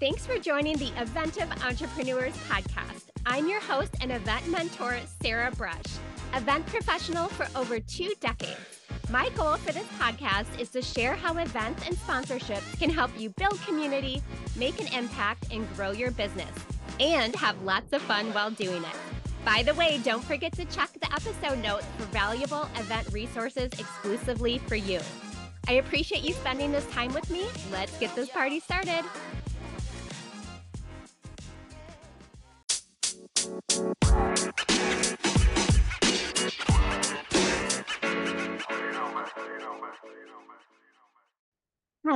Thanks for joining the Eventive Entrepreneurs Podcast. I'm your host and event mentor, Sarah Brush, event professional for over two decades. My goal for this podcast is to share how events and sponsorships can help you build community, make an impact, and grow your business, and have lots of fun while doing it. By the way, don't forget to check the episode notes for valuable event resources exclusively for you. I appreciate you spending this time with me. Let's get this party started.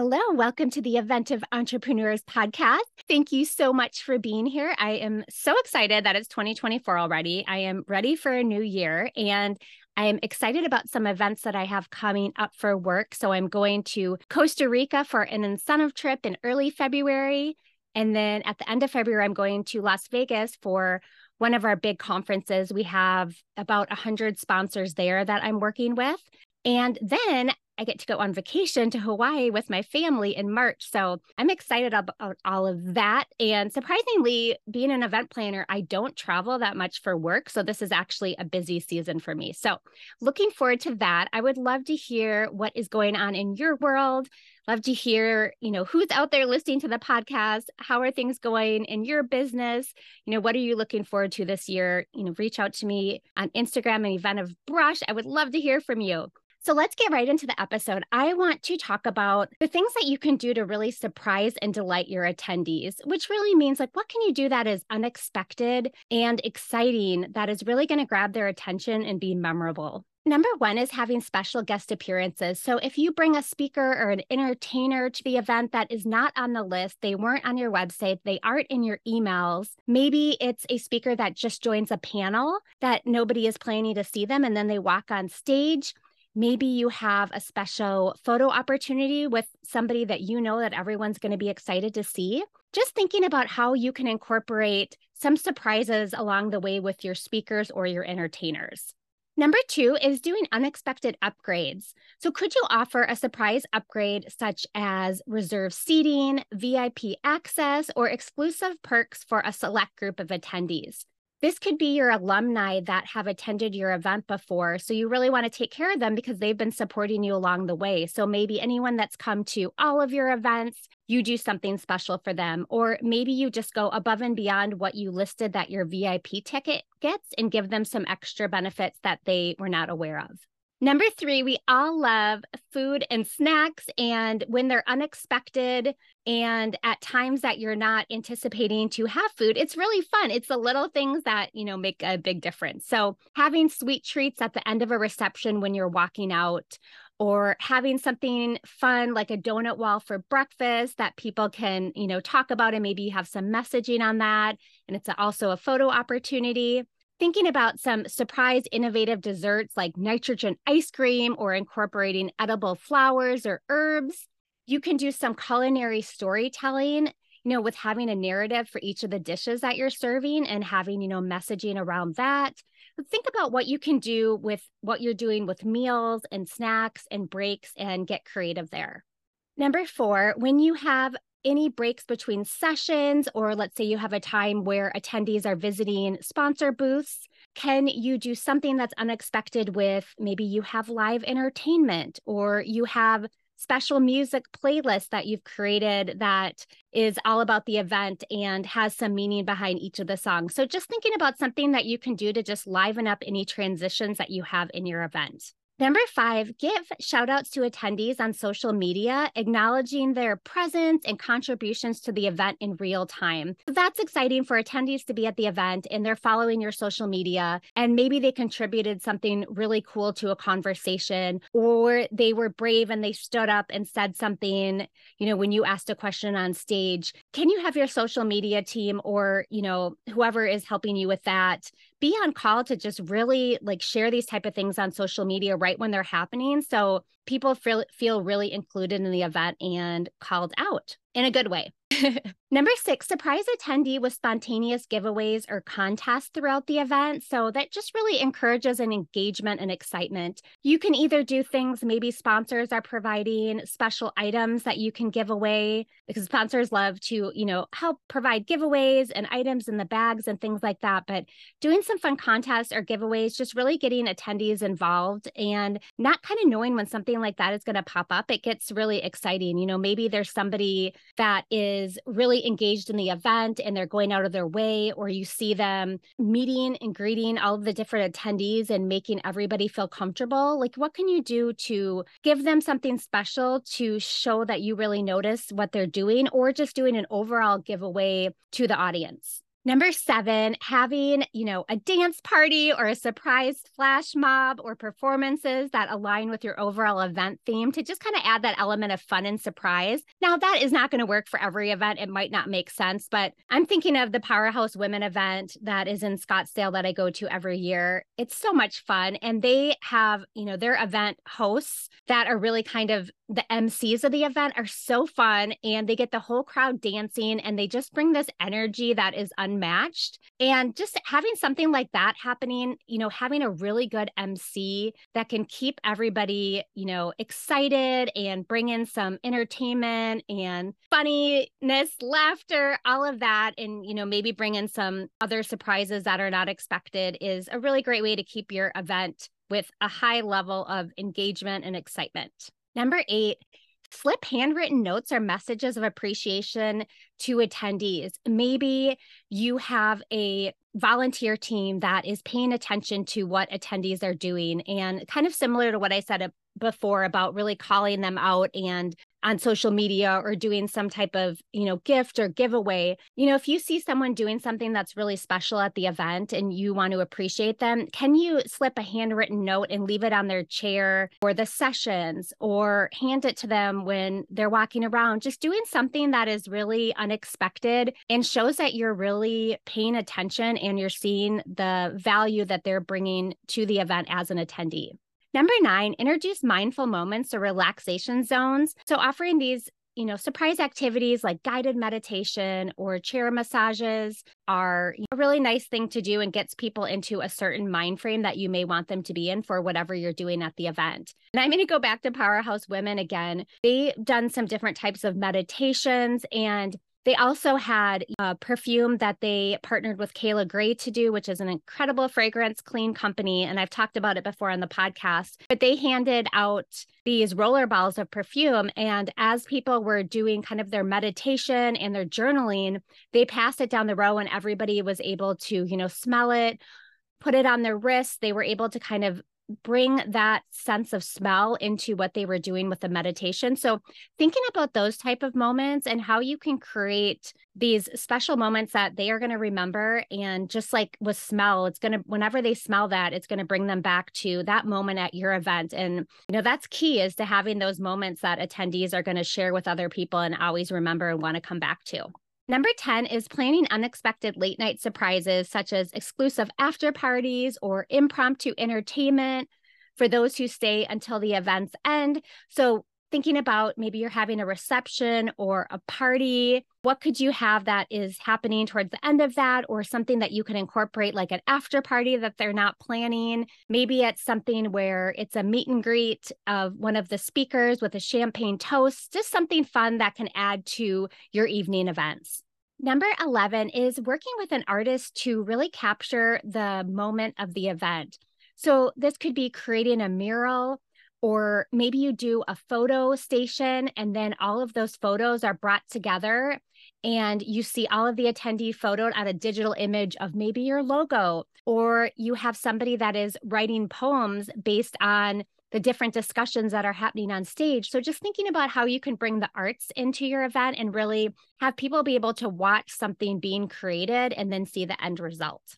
Hello, welcome to the Eventive Entrepreneurs Podcast. Thank you so much for being here. I am so excited that it's 2024 already. I am ready for a new year and I'm excited about some events that I have coming up for work. So I'm going to Costa Rica for an incentive trip in early February. And then at the end of February, I'm going to Las Vegas for one of our big conferences. We have about 100 sponsors there that I'm working with. And then I get to go on vacation to Hawaii with my family in March. So I'm excited about all of that. And surprisingly, being an event planner, I don't travel that much for work. So this is actually a busy season for me. So looking forward to that. I would love to hear what is going on in your world. Love to hear, you know, who's out there listening to the podcast. How are things going in your business? You know, what are you looking forward to this year? You know, reach out to me on Instagram and Eventive Brush. I would love to hear from you. So let's get right into the episode. I want to talk about the things that you can do to really surprise and delight your attendees, which really means like, what can you do that is unexpected and exciting that is really going to grab their attention and be memorable? Number one is having special guest appearances. So, if you bring a speaker or an entertainer to the event that is not on the list, they weren't on your website, they aren't in your emails, maybe it's a speaker that just joins a panel that nobody is planning to see them and then they walk on stage Maybe you have a special photo opportunity with somebody that you know that everyone's going to be excited to see. Just thinking about how you can incorporate some surprises along the way with your speakers or your entertainers. Number two is doing unexpected upgrades. So, could you offer a surprise upgrade such as reserved seating, VIP access, or exclusive perks for a select group of attendees? This could be your alumni that have attended your event before. So you really want to take care of them because they've been supporting you along the way. So maybe anyone that's come to all of your events, you do something special for them. Or maybe you just go above and beyond what you listed that your VIP ticket gets and give them some extra benefits that they were not aware of. Number three, we all love food and snacks. And when they're unexpected and at times that you're not anticipating to have food, it's really fun. It's the little things that, you know, make a big difference. So having sweet treats at the end of a reception when you're walking out, or having something fun like a donut wall for breakfast that people can, you know, talk about and maybe have some messaging on that. And it's also a photo opportunity thinking about some surprise innovative desserts like nitrogen ice cream or incorporating edible flowers or herbs. You can do some culinary storytelling, you know, with having a narrative for each of the dishes that you're serving and having, you know, messaging around that. But think about what you can do with what you're doing with meals and snacks and breaks and get creative there. Number four, when you have any breaks between sessions, or let's say you have a time where attendees are visiting sponsor booths, can you do something that's unexpected with maybe you have live entertainment or you have special music playlist that you've created that is all about the event and has some meaning behind each of the songs. So just thinking about something that you can do to just liven up any transitions that you have in your event. Number five, give shout outs to attendees on social media, acknowledging their presence and contributions to the event in real time. That's exciting for attendees to be at the event and they're following your social media and maybe they contributed something really cool to a conversation or they were brave and they stood up and said something, you know, when you asked a question on stage. Can you have your social media team or, you know, whoever is helping you with that be on call to just really like share these type of things on social media right when they're happening. So people feel feel really included in the event and called out in a good way. Number six, surprise attendee with spontaneous giveaways or contests throughout the event. So that just really encourages an engagement and excitement. You can either do things, maybe sponsors are providing special items that you can give away because sponsors love to, you know, help provide giveaways and items in the bags and things like that. But doing some fun contests or giveaways, just really getting attendees involved and not kind of knowing when something like that is going to pop up, it gets really exciting. You know, maybe there's somebody that is really engaged in the event and they're going out of their way, or you see them meeting and greeting all of the different attendees and making everybody feel comfortable. Like, what can you do to give them something special to show that you really notice what they're doing, or just doing an overall giveaway to the audience? Number seven, having, you know, a dance party or a surprise flash mob or performances that align with your overall event theme to just kind of add that element of fun and surprise. Now, that is not going to work for every event. It might not make sense, but I'm thinking of the Powerhouse Women event that is in Scottsdale that I go to every year. It's so much fun. And they have, you know, their event hosts that are really kind of the MCs of the event are so fun and they get the whole crowd dancing and they just bring this energy that is unmatched. And just having something like that happening, you know, having a really good MC that can keep everybody, you know, excited and bring in some entertainment and funniness, laughter, all of that. And, you know, maybe bring in some other surprises that are not expected is a really great way to keep your event with a high level of engagement and excitement. Number eight, slip handwritten notes or messages of appreciation to attendees. Maybe you have a volunteer team that is paying attention to what attendees are doing and kind of similar to what I said uh, before about really calling them out and on social media or doing some type of you know gift or giveaway. You know if you see someone doing something that's really special at the event and you want to appreciate them can you slip a handwritten note and leave it on their chair or the sessions or hand it to them when they're walking around? Just doing something that is really unexpected and shows that you're really paying attention and you're seeing the value that they're bringing to the event as an attendee Number nine, introduce mindful moments or relaxation zones. So, offering these you know, surprise activities like guided meditation or chair massages are a really nice thing to do and gets people into a certain mind frame that you may want them to be in for whatever you're doing at the event. And I'm going to go back to Powerhouse Women again. They've done some different types of meditations and they also had a perfume that they partnered with Kayla Gray to do, which is an incredible fragrance clean company. And I've talked about it before on the podcast. But they handed out these roller balls of perfume. And as people were doing kind of their meditation and their journaling, they passed it down the row and everybody was able to, you know, smell it put it on their wrists. They were able to kind of bring that sense of smell into what they were doing with the meditation. So thinking about those type of moments and how you can create these special moments that they are going to remember and just like with smell it's going to whenever they smell that it's going to bring them back to that moment at your event. And you know that's key is to having those moments that attendees are going to share with other people and always remember and want to come back to Number 10 is planning unexpected late night surprises, such as exclusive after parties or impromptu entertainment for those who stay until the event's end. So, thinking about maybe you're having a reception or a party, what could you have that is happening towards the end of that, or something that you can incorporate, like an after party that they're not planning? Maybe it's something where it's a meet and greet of one of the speakers with a champagne toast, just something fun that can add to your evening events. Number 11 is working with an artist to really capture the moment of the event. So, this could be creating a mural, or maybe you do a photo station, and then all of those photos are brought together, and you see all of the attendee photoed on a digital image of maybe your logo, or you have somebody that is writing poems based on the different discussions that are happening on stage. So, just thinking about how you can bring the arts into your event and really have people be able to watch something being created and then see the end result.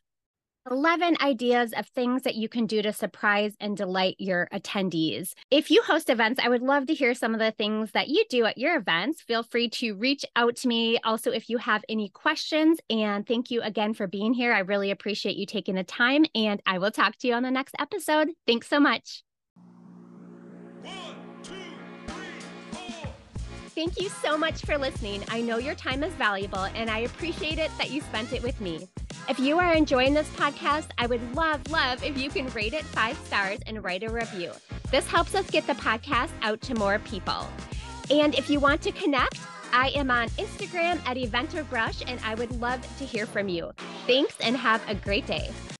11 ideas of things that you can do to surprise and delight your attendees. If you host events, I would love to hear some of the things that you do at your events. Feel free to reach out to me. Also, if you have any questions, and thank you again for being here. I really appreciate you taking the time, and I will talk to you on the next episode. Thanks so much. Thank you so much for listening. I know your time is valuable and I appreciate it that you spent it with me. If you are enjoying this podcast, I would love, love if you can rate it five stars and write a review. This helps us get the podcast out to more people. And if you want to connect, I am on Instagram at Eventive Brush, and I would love to hear from you. Thanks and have a great day.